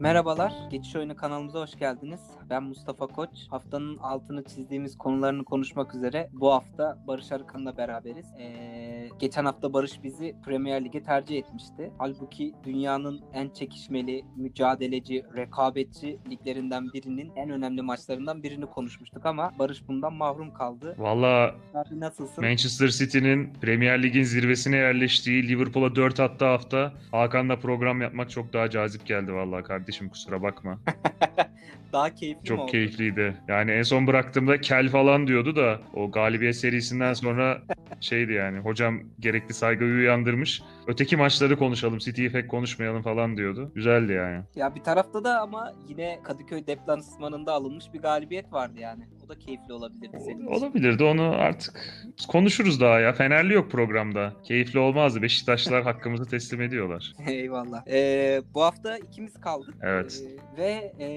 Merhabalar, Geçiş Oyunu kanalımıza hoş geldiniz. Ben Mustafa Koç. Haftanın altını çizdiğimiz konularını konuşmak üzere bu hafta Barış Arıkan'la beraberiz. Ee, geçen hafta Barış bizi Premier Lig'e tercih etmişti. Halbuki dünyanın en çekişmeli, mücadeleci, rekabetçi liglerinden birinin en önemli maçlarından birini konuşmuştuk ama Barış bundan mahrum kaldı. Valla nasılsın? Manchester City'nin Premier Lig'in zirvesine yerleştiği Liverpool'a 4 attığı hafta Hakan'la program yapmak çok daha cazip geldi vallahi kardeşim kusura bakma. Daha keyifli Çok oldu? keyifliydi. Yani en son bıraktığımda kel falan diyordu da o galibiyet serisinden sonra şeydi yani hocam gerekli saygıyı uyandırmış. Öteki maçları konuşalım City'yi pek konuşmayalım falan diyordu. Güzeldi yani. Ya bir tarafta da ama yine Kadıköy deplasmanında alınmış bir galibiyet vardı yani. O da keyifli olabilirdi senin için. Olabilirdi onu artık konuşuruz daha ya. Fenerli yok programda. Keyifli olmazdı. Beşiktaşlılar hakkımızı teslim ediyorlar. Eyvallah. Ee, bu hafta ikimiz kaldık. Evet. Ee, ve e,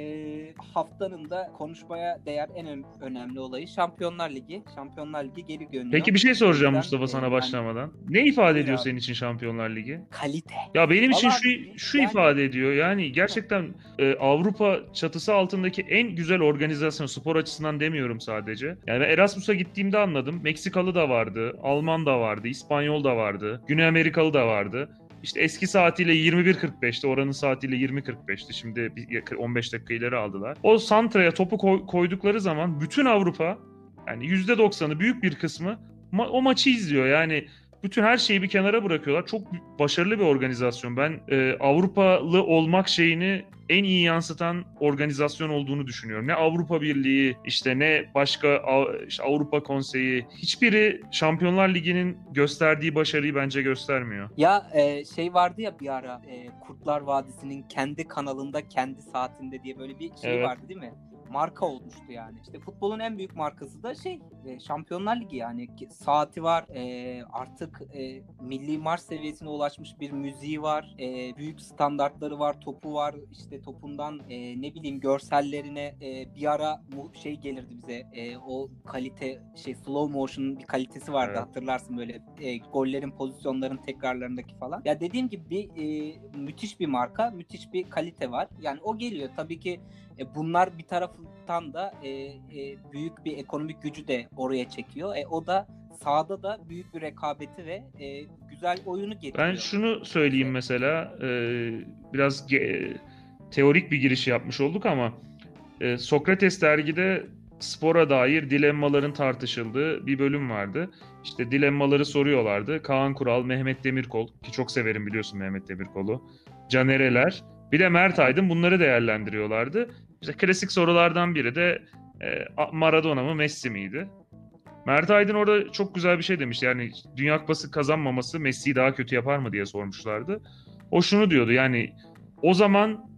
haftanın da konuşmaya değer en önemli olayı Şampiyonlar Ligi. Şampiyonlar Ligi geri dönüyor. Peki bir şey soracağım Mustafa sana yani başlamadan. Ne ifade ediyor senin için Şampiyonlar Ligi? kalite. Ya benim için Vallahi şu şu yani- ifade ediyor. Yani gerçekten e, Avrupa çatısı altındaki en güzel organizasyon spor açısından demiyorum sadece. Yani ben Erasmus'a gittiğimde anladım. Meksikalı da vardı, Alman da vardı, İspanyol da vardı, Güney Amerikalı da vardı. İşte eski saatiyle 21.45'ti, oranın saatiyle 20.45'ti. Şimdi bir yakın 15 dakika ileri aldılar. O santraya topu koy- koydukları zaman bütün Avrupa yani %90'ı büyük bir kısmı ma- o maçı izliyor. Yani bütün her şeyi bir kenara bırakıyorlar. Çok başarılı bir organizasyon. Ben e, Avrupalı olmak şeyini en iyi yansıtan organizasyon olduğunu düşünüyorum. Ne Avrupa Birliği, işte ne başka işte Avrupa Konseyi, hiçbiri Şampiyonlar Ligi'nin gösterdiği başarıyı bence göstermiyor. Ya e, şey vardı ya bir ara e, Kurtlar Vadisi'nin kendi kanalında kendi saatinde diye böyle bir şey Evet. vardı değil mi? Marka olmuştu yani. İşte futbolun en büyük markası da şey e, Şampiyonlar Ligi yani saati var e, artık e, milli marş seviyesine ulaşmış bir müziği var e, büyük standartları var topu var işte topundan e, ne bileyim görsellerine e, bir ara şey gelirdi bize e, o kalite şey slow motion'un bir kalitesi vardı Evet. hatırlarsın böyle e, gollerin pozisyonların tekrarlarındaki falan. Ya dediğim gibi bir e, müthiş bir marka, müthiş bir kalite var. Yani o geliyor tabii ki e, bunlar bir taraftan da e, e, büyük bir ekonomik gücü de oraya çekiyor. E, o da sahada da büyük bir rekabeti ve e, güzel oyunu getiriyor. Ben şunu söyleyeyim mesela, e, biraz ge- teorik bir giriş yapmış olduk ama e, Sokrates dergide spora dair dilemmaların tartışıldığı bir bölüm vardı. İşte dilemmaları soruyorlardı. Kaan Kural, Mehmet Demirkol ki çok severim biliyorsun Mehmet Demirkol'u. Caner Eler, bir de Mert Aydın bunları değerlendiriyorlardı. İşte klasik sorulardan biri de e, Maradona mı Messi miydi? Mert Aydın orada çok güzel bir şey demiş. Yani Dünya Kupası kazanmaması Messi'yi daha kötü yapar mı diye sormuşlardı. O şunu diyordu yani o zaman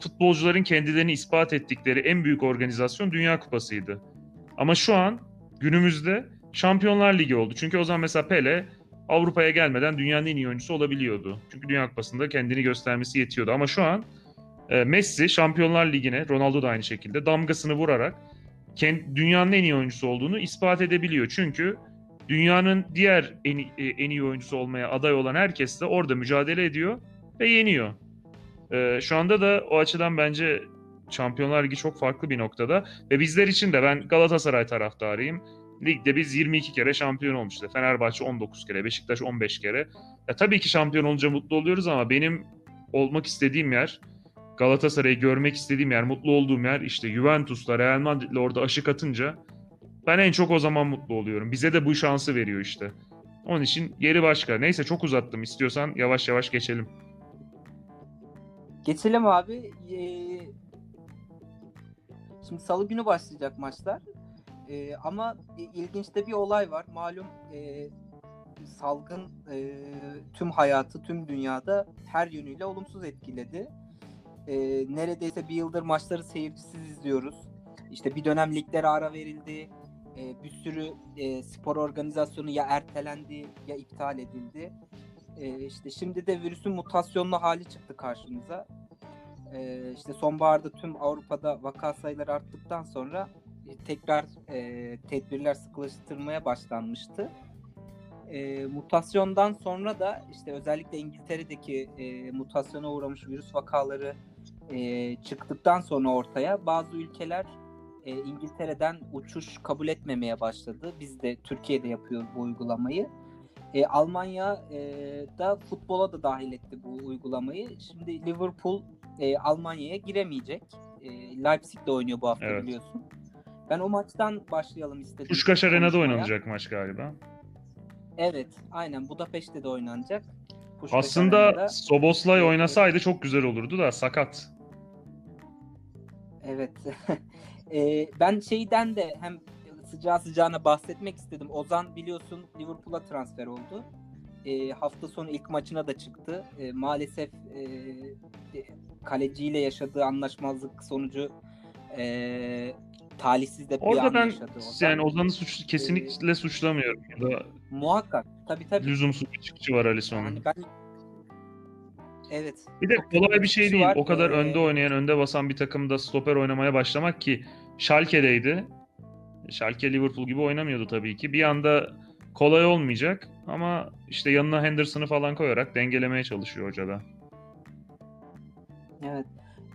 futbolcuların kendilerini ispat ettikleri en büyük organizasyon Dünya Kupası'ydı. Ama şu an günümüzde Şampiyonlar Ligi oldu. Çünkü o zaman mesela Pele Avrupa'ya gelmeden dünyanın en iyi oyuncusu olabiliyordu. Çünkü Dünya Kupası'nda kendini göstermesi yetiyordu. Ama şu an e, Messi Şampiyonlar Ligi'ne, Ronaldo da aynı şekilde damgasını vurarak kend- dünyanın en iyi oyuncusu olduğunu ispat edebiliyor. Çünkü dünyanın diğer en, e, en iyi oyuncusu olmaya aday olan herkes de orada mücadele ediyor ve yeniyor. Ee, şu anda da o açıdan bence Şampiyonlar Ligi çok farklı bir noktada ve bizler için de ben Galatasaray taraftarıyım. Ligde biz 22 kere şampiyon olmuşuz. Fenerbahçe 19 kere, Beşiktaş 15 kere. Ya tabii ki şampiyon olunca mutlu oluyoruz ama benim olmak istediğim yer Galatasaray'ı görmek istediğim yer, mutlu olduğum yer işte Juventus'la, Real Madrid'le orada aşık atınca ben en çok o zaman mutlu oluyorum. Bize de bu şansı veriyor işte. Onun için yeri başka. Neyse çok uzattım. İstiyorsan yavaş yavaş geçelim. Geçelim abi. Ee, şimdi salı günü başlayacak maçlar. Ee, ama ilginç de bir olay var. Malum e, salgın e, tüm hayatı, tüm dünyada her yönüyle olumsuz etkiledi. E, neredeyse bir yıldır maçları seyircisiz izliyoruz. İşte bir dönem liglere ara verildi. E, bir sürü e, spor organizasyonu ya ertelendi ya iptal edildi. E, işte şimdi de virüsün mutasyonlu hali çıktı karşımıza. E, işte sonbaharda tüm Avrupa'da vaka sayıları arttıktan sonra e, tekrar e, tedbirler sıkılaştırmaya başlanmıştı. E, mutasyondan sonra da işte özellikle İngiltere'deki e, mutasyona uğramış virüs vakaları e, çıktıktan sonra ortaya bazı ülkeler e, İngiltere'den uçuş kabul etmemeye başladı. Biz de Türkiye'de yapıyoruz bu uygulamayı. E, Almanya e, da futbola da dahil etti bu uygulamayı. Şimdi Liverpool e, Almanya'ya giremeyecek. E, Leipzig'de oynuyor bu hafta Evet. biliyorsun. Ben o maçtan başlayalım istedim. Kuşkaş Arena'da oynanacak maç galiba. Evet, aynen Budapeşte de oynanacak. Puskás Aslında Arena'da. Soboslay oynasaydı çok güzel olurdu da sakat. Evet. Ee, ben şeyden de hem sıcağı sıcağına bahsetmek istedim. Ozan biliyorsun Liverpool'a transfer oldu. Ee, hafta sonu ilk maçına da çıktı. Ee, maalesef e, e, kaleciyle yaşadığı anlaşmazlık sonucu e, talihsiz de bir Orada ben yaşadı yani Ozan'ı suç, kesinlikle suçlamıyorum. Burada Muhakkak. Tabii tabii. lüzumsuz bir çıkışı var Alisson'un. Yani ben Evet. Bir de kolay bir şey değil. var. O kadar Ee, önde oynayan, önde basan bir takımda stoper oynamaya başlamak ki Schalke'deydi. Schalke Liverpool gibi oynamıyordu tabii ki. Bir anda kolay olmayacak ama işte yanına Henderson'ı falan koyarak dengelemeye çalışıyor hoca da. Evet.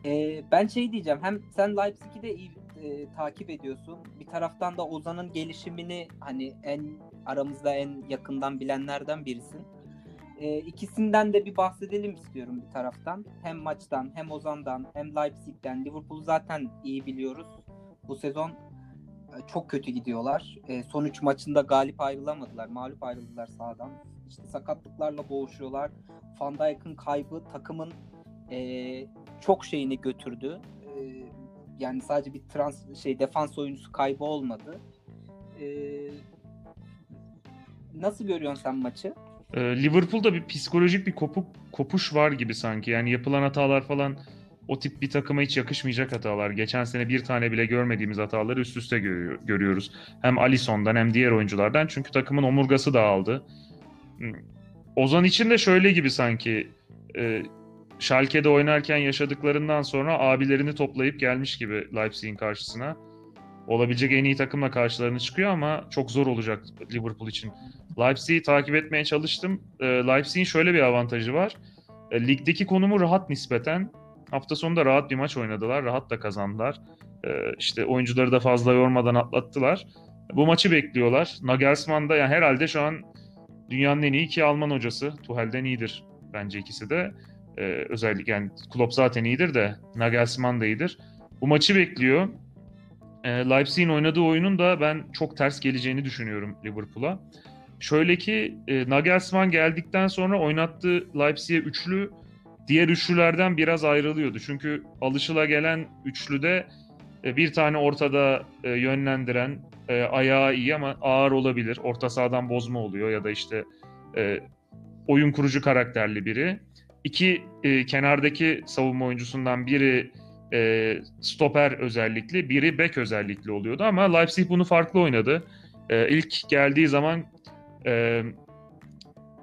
Ee, ben şey diyeceğim. Hem sen Leipzig'i de iyi e, takip ediyorsun. Bir taraftan da Ozan'ın gelişimini hani en aramızda en yakından bilenlerden birisin. Ee, ikisinden de bir bahsedelim istiyorum bir taraftan. Hem maçtan, hem Ozan'dan, hem Leipzig'ten. Liverpool'u zaten iyi biliyoruz. Bu sezon e, çok kötü gidiyorlar. E, son 3 maçında galip ayrılamadılar. Mağlup ayrıldılar sahadan. İşte sakatlıklarla boğuşuyorlar. Van Dijk'ın kaybı takımın e, çok şeyini götürdü. Yani sadece bir trans şey defans oyuncusu kaybı olmadı. E, nasıl görüyorsun sen maçı? Ee, Liverpool'da bir psikolojik bir kopuk kopuş var gibi sanki. Yani yapılan hatalar falan o tip bir takıma hiç yakışmayacak hatalar. Geçen sene bir tane bile görmediğimiz hataları üst üste görüyor- görüyoruz. Hem Alisson'dan hem diğer oyunculardan. Çünkü takımın omurgası dağıldı. Hmm. Ozan için de şöyle gibi sanki. E, Schalke'de oynarken yaşadıklarından sonra abilerini toplayıp gelmiş gibi Leipzig'in karşısına. Olabilecek en iyi takımla karşılarına çıkıyor ama çok zor olacak Liverpool için. Leipzig'i takip etmeye çalıştım. E, Leipzig'in şöyle bir avantajı var. E, ligdeki konumu rahat nispeten. Hafta sonunda rahat bir maç oynadılar. Rahat da kazandılar. E, işte oyuncuları da fazla yormadan atlattılar. Bu maçı bekliyorlar. Nagelsmann da yani herhalde şu an dünyanın en iyi iki Alman hocası. Tuchel'den iyidir bence ikisi de. E, özellikle yani Klopp zaten iyidir de Nagelsmann da iyidir. Bu maçı bekliyor. E, Leipzig'in oynadığı oyunun da ben çok ters geleceğini düşünüyorum Liverpool'a. Şöyle ki e, Nagelsmann geldikten sonra oynattığı Leipzig'e üçlü diğer üçlülerden biraz ayrılıyordu. Çünkü alışıla üçlüde e, bir tane ortada e, yönlendiren e, ayağı iyi ama ağır olabilir. Orta sahadan bozma oluyor ya da işte oyun kurucu karakterli biri. İki e, kenardaki savunma oyuncusundan biri e, stoper özellikli, biri bek özellikli oluyordu ama Leipzig bunu farklı oynadı. E, ilk geldiği zaman e,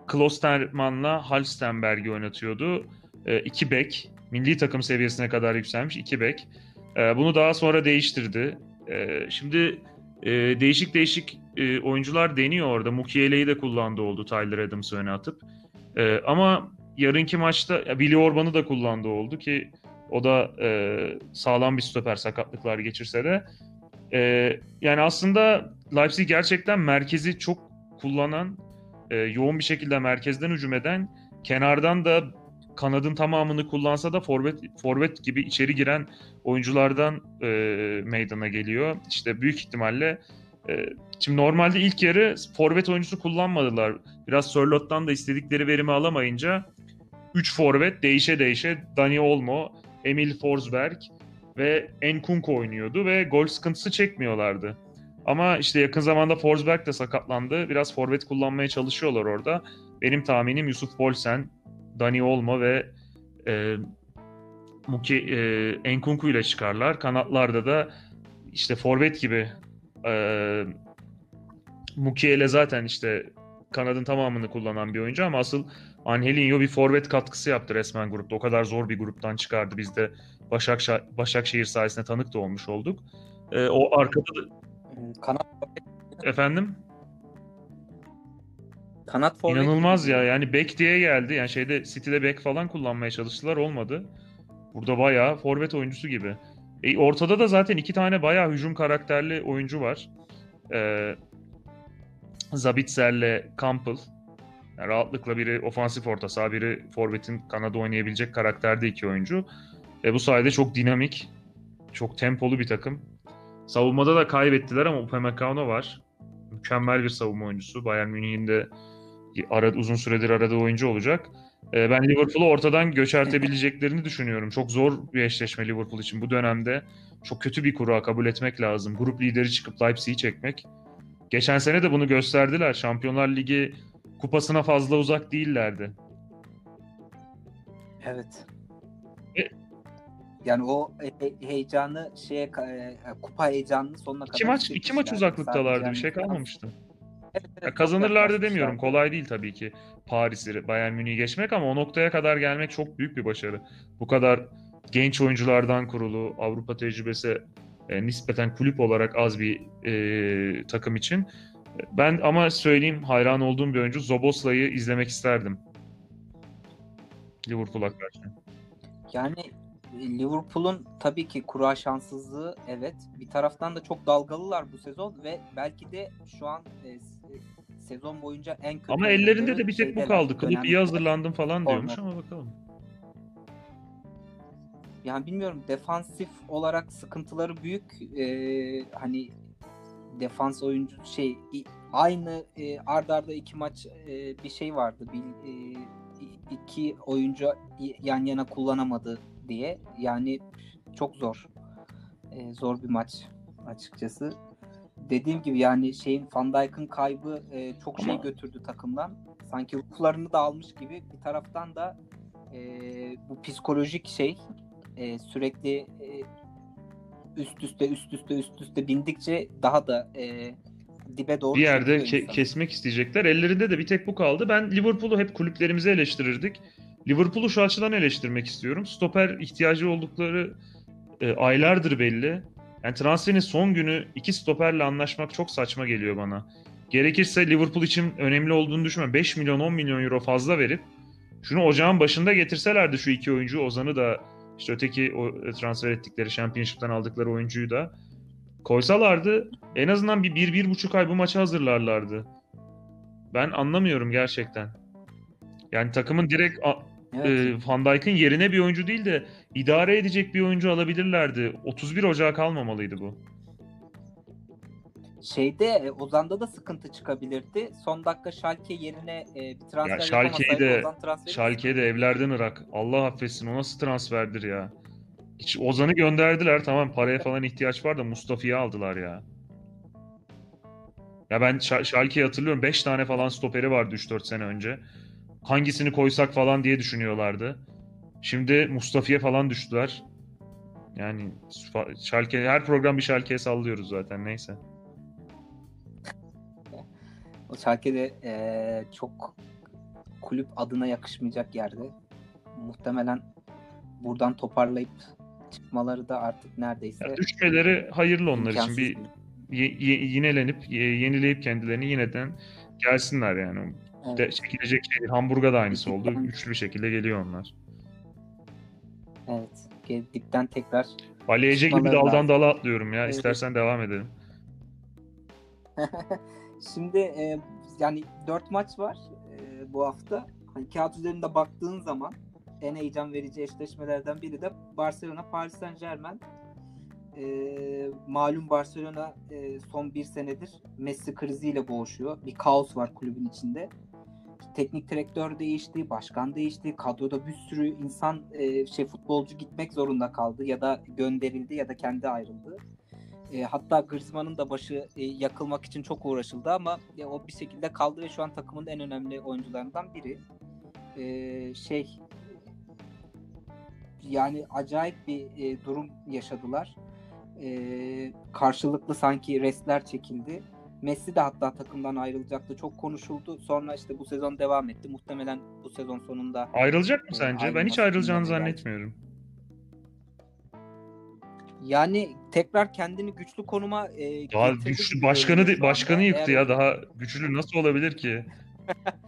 Klosterman'la Halstenberg'i oynatıyordu. E, iki bek, milli takım seviyesine kadar yükselmiş iki bek. E, bunu daha sonra değiştirdi. E, şimdi e, değişik değişik e, oyuncular deniyor orada. Mukiele'yi de kullandı oldu Tyler Adams'ı öne atıp. E, ama yarınki maçta Billy Orban'ı da kullandı oldu ki o da e, sağlam bir stoper sakatlıklar geçirse de. E, yani aslında Leipzig gerçekten merkezi çok kullanan, e, yoğun bir şekilde merkezden hücum eden, kenardan da kanadın tamamını kullansa da forvet forvet gibi içeri giren oyunculardan e, meydana geliyor. İşte büyük ihtimalle e, şimdi normalde ilk yarı forvet oyuncusu kullanmadılar. Biraz Sörlot'tan da istedikleri verimi alamayınca 3 forvet değişe değişe Dani Olmo, Emil Forsberg ve Enkunku oynuyordu ve gol sıkıntısı çekmiyorlardı. Ama işte yakın zamanda Forsberg de sakatlandı. Biraz forvet kullanmaya çalışıyorlar orada. Benim tahminim Yusuf Bolsen, Dani Olmo ve e, Muki, e, Enkunku ile çıkarlar. Kanatlarda da işte forvet gibi e, Mukiele zaten işte kanadın tamamını kullanan bir oyuncu ama asıl Angelinho bir forvet katkısı yaptı resmen grupta. O kadar zor bir gruptan çıkardı. Biz de Başakşehir, Başakşehir sayesinde tanık da olmuş olduk. E, o arkada da... Kanat Efendim? kanat forvet İnanılmaz ya. Yani bek diye geldi. Yani şeyde City'de bek falan kullanmaya çalıştılar. Olmadı. Burada bayağı forvet oyuncusu gibi. E, ortada da zaten iki tane bayağı hücum karakterli oyuncu var. Ee, Zabitzer'le Campbell. Yani rahatlıkla biri ofansif orta saha, biri forvetin kanada oynayabilecek karakterde iki oyuncu. E, bu sayede çok dinamik, çok tempolu bir takım. Savunmada da kaybettiler ama Upamecano var. Mükemmel bir savunma oyuncusu. Bayern Münih'in de ara, uzun süredir arada oyuncu olacak. E, ben Liverpool'u ortadan göçertebileceklerini düşünüyorum. Çok zor bir eşleşme Liverpool için bu dönemde. Çok kötü bir kura kabul etmek lazım. Grup lideri çıkıp Leipzig'i çekmek. Geçen sene de bunu gösterdiler. Şampiyonlar Ligi kupasına fazla uzak değillerdi. Evet. E- Yani o he- heyecanı şeye e, kupa heyecanını sonuna kadar İki maç iki maç uzaklıktalardı. Bir şey kalmamıştı. Evet, evet, Ya kazanırlardı demiyorum. Kolay değil tabii ki Paris'i, Bayern Münih'i geçmek ama o noktaya kadar gelmek çok büyük bir başarı. Bu kadar genç oyunculardan kurulu, Avrupa tecrübesi e, nispeten kulüp olarak az bir e, takım için. Ben ama söyleyeyim hayran olduğum bir oyuncu Zobosla'yı izlemek isterdim. Liverpool'a karşı. Yani e, Liverpool'un tabii ki kura şanssızlığı evet. Bir taraftan da çok dalgalılar bu sezon ve belki de şu an e, s- sezon boyunca en kötü Ama ellerinde de bir tek bu kaldı. Kılıp iyi hazırlandım falan diyormuş ama bakalım. Yani bilmiyorum defansif olarak sıkıntıları büyük. Ee, hani defans oyuncu şey aynı e, ard arda iki maç e, bir şey vardı. Bir, e, iki oyuncu yan yana kullanamadı diye. Yani çok zor. E, zor bir maç açıkçası. Dediğim gibi yani şeyin Van Dijk'ın kaybı e, çok şey götürdü takımdan. Sanki ruhlarını da almış gibi. Bir taraftan da e, bu psikolojik şey e, sürekli e, üst üste üst üste üst üste bindikçe daha da e, dibe doğru bir yerde ke- kesmek isteyecekler. Ellerinde de bir tek bu kaldı. Ben Liverpool'u hep kulüplerimize eleştirirdik. Liverpool'u şu açıdan eleştirmek istiyorum. Stoper ihtiyacı oldukları e, aylardır belli. Yani transferin son günü iki stoperle anlaşmak çok saçma geliyor bana. Gerekirse Liverpool için önemli olduğunu düşünmem. 5 milyon 10 milyon euro fazla verip şunu ocağın başında getirselerdi şu iki oyuncu Ozan'ı da işte öteki o e, transfer ettikleri Championship'ten aldıkları oyuncuyu da koysalardı en azından bir, bir, bir buçuk ay bu maça hazırlarlardı. Ben anlamıyorum gerçekten. Yani takımın direkt a- Evet. e, Van Dijk'ın yerine bir oyuncu değil de idare edecek bir oyuncu alabilirlerdi. 31 Ocağı kalmamalıydı bu. Şeyde e, Ozan'da da sıkıntı çıkabilirdi. Son dakika Schalke yerine e, bir transfer Ya Schalke'yi de- Schalke'ye de evlerden Irak. Allah affetsin o nasıl transferdir ya. Hiç Ozan'ı gönderdiler tamam paraya falan ihtiyaç var da Mustafa'yı aldılar ya. Ya ben Sch- Schalke'yi hatırlıyorum 5 tane falan stoperi vardı 3-4 sene önce. Hangisini koysak falan diye düşünüyorlardı. Şimdi Mustafa'ya falan düştüler. Yani Schalke her program bir Schalke'ye sallıyoruz zaten neyse. O Schalke'de e, çok kulüp adına yakışmayacak yerde. Muhtemelen buradan toparlayıp çıkmaları da artık neredeyse Ya düşmeleri hayırlı onlar için. Bir ye- ye- yinelenip, ye- yenileyip kendilerini yeniden gelsinler yani. Evet. De, çekilecek şey. Hamburg'a da aynısı oldu. Dipten- Üçlü bir şekilde geliyor onlar. Evet. Dipten tekrar Baleyece gibi daldan lazım. dala atlıyorum ya. Evet. İstersen devam edelim. Şimdi e, yani 4 maç var e, bu hafta. Hani kağıt üzerinde baktığın zaman en heyecan verici eşleşmelerden biri de Barcelona Paris Saint Germain. E, malum Barcelona e, son bir senedir Messi kriziyle boğuşuyor. Bir kaos var kulübün içinde. Teknik direktör değişti, başkan değişti, kadroda bir sürü insan e, şey futbolcu gitmek zorunda kaldı ya da gönderildi ya da kendi ayrıldı. E, hatta Griezmann'ın da başı e, yakılmak için çok uğraşıldı ama e, o bir şekilde kaldı ve şu an takımın en önemli oyuncularından biri. E, şey yani acayip bir e, durum yaşadılar. E, karşılıklı sanki restler çekildi. Messi de hatta takımdan ayrılacaktı. Çok konuşuldu. Sonra işte bu sezon devam etti. Muhtemelen bu sezon sonunda Ayrılacak mı E, sence? Ben hiç ayrılacağını gündeme geldi. Yani tekrar kendini güçlü konuma e, Daha güçlü başkanı de- başkanı yıktı Eğer- ya. Daha güçlü nasıl olabilir ki?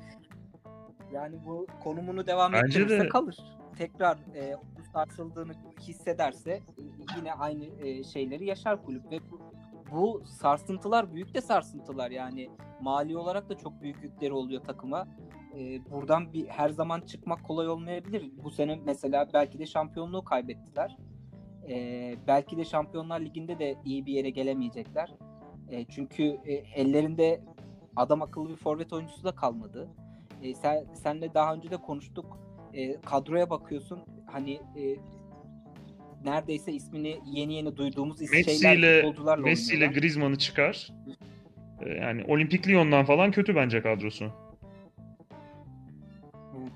Yani bu konumunu devam Bence ettirirse de- kalır. Tekrar e, sarsıldığını hissederse yine aynı e, şeyleri yaşar kulüp ve bu, bu sarsıntılar büyük de sarsıntılar yani mali olarak da çok büyük yükleri oluyor takıma. E, buradan bir her zaman çıkmak kolay olmayabilir. Bu sene mesela belki de şampiyonluğu kaybettiler. E, belki de Şampiyonlar Ligi'nde de iyi bir yere gelemeyecekler. E, çünkü e, ellerinde adam akıllı bir forvet oyuncusu da kalmadı. E, sen senle daha önce de konuştuk. E, kadroya bakıyorsun. Hani e, neredeyse ismini yeni yeni duyduğumuz is- Messi şeyler ile futbolcularla Messi ile. Griezmann'ı çıkar. Ee, Yani Olimpik Lyon'dan falan kötü bence kadrosu. Evet.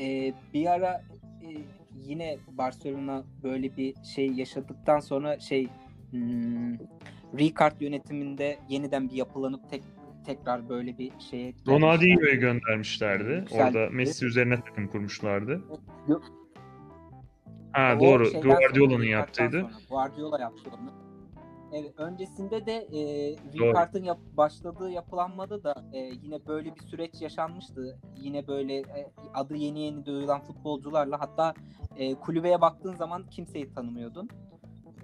E, bir ara e, yine Barcelona böyle bir şey yaşadıktan sonra şey hmm, Ricard yönetiminde yeniden bir yapılanıp tek tekrar böyle bir şeye gelmişler. Ronaldinho'yu göndermişlerdi. Güzel. Orada Messi üzerine takım kurmuşlardı. Yok. Ha O doğru. Guardiola'nın yaptıydı. Guardiola yaptı onu. Evet, öncesinde de e. Ricard'ın yap- başladığı yapılanmada da e, yine böyle bir süreç yaşanmıştı. Yine böyle e, adı yeni yeni duyulan futbolcularla hatta e, kulübeye baktığın zaman kimseyi tanımıyordun.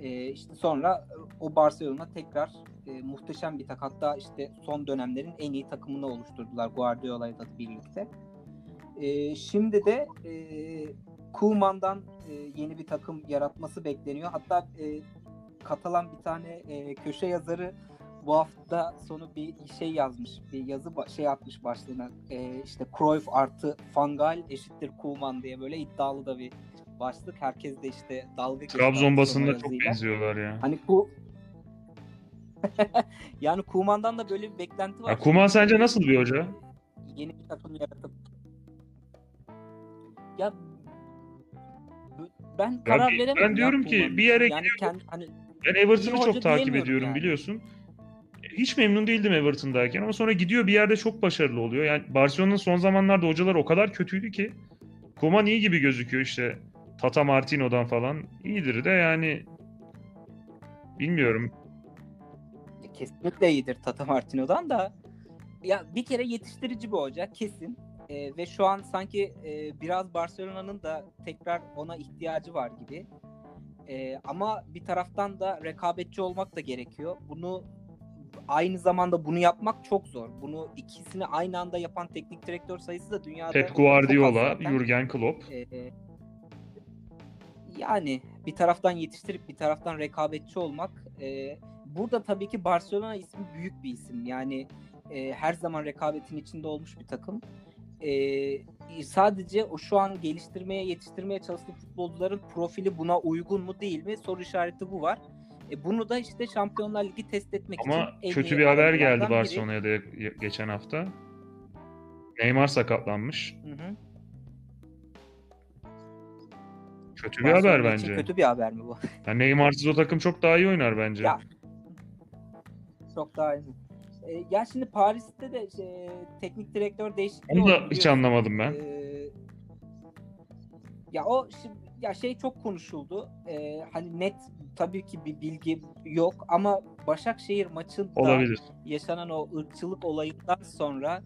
E, işte sonra e, o Barcelona tekrar e, muhteşem bir tak. Hatta işte son dönemlerin en iyi takımını oluşturdular Guardiola'yla birlikte. E, şimdi de e, Koeman'dan e, yeni bir takım yaratması bekleniyor. Hatta e, Katalan bir tane e, köşe yazarı bu hafta sonu bir şey yazmış. Bir yazı şey atmış başlığına. E, işte Cruyff artı Fangal eşittir Koeman diye böyle iddialı da bir başlık. Herkes de işte dalga geçti Trabzon basınına çok benziyorlar ya. Hani ku yani Koeman'dan da böyle bir beklenti var. ya Kuman sence nasıl bir hoca? Yeni bir takım yaratıp ya bu- ben karar bir- veremedim. ben ya diyorum ki bir yere yani kendi, hani Ben Everton'ı çok takip ediyorum yani. biliyorsun. Hiç memnun değildim Everton'dayken ama sonra gidiyor bir yerde çok başarılı oluyor. Yani Barcelona'nın son zamanlarda hocalar o kadar kötüydü ki Koeman iyi gibi gözüküyor işte. Tata Martino'dan falan iyidir de yani bilmiyorum. kesinlikle iyidir Tata Martino'dan da ya bir kere yetiştirici bir hoca kesin. Ee, ve şu an sanki e, biraz Barcelona'nın da tekrar ona ihtiyacı var gibi. Ee, ama bir taraftan da rekabetçi olmak da gerekiyor. Bunu aynı zamanda bunu yapmak çok zor. Bunu ikisini aynı anda yapan teknik direktör sayısı da dünyada Pep Guardiola. Jurgen Klopp. Ee, yani bir taraftan yetiştirip bir taraftan rekabetçi olmak. e, burada tabii ki Barcelona ismi büyük bir isim. Yani e, her zaman rekabetin içinde olmuş bir takım. E, sadece o şu an geliştirmeye, yetiştirmeye çalıştığı futbolcuların profili buna uygun mu değil mi? Soru işareti bu var. E, bunu da işte Şampiyonlar Ligi test etmek için Ama kötü bir haber geldi. Barcelona'ya da geçen hafta. Neymar sakatlanmış. Hı hı. Kötü bir haber bence. Kötü bir haber mi bu? Yani Neymar'sız o takım çok daha iyi oynar bence. Ya, Çok daha iyi. E, ya şimdi Paris'te de şey, teknik direktör değişikliği Onu da hiç biliyorsun. anlamadım ben. Ee, ya o şimdi ya şey çok konuşuldu. Ee, hani net tabii ki bir bilgi yok ama Başakşehir maçında Olabilir. yaşanan o ırkçılık olayından sonra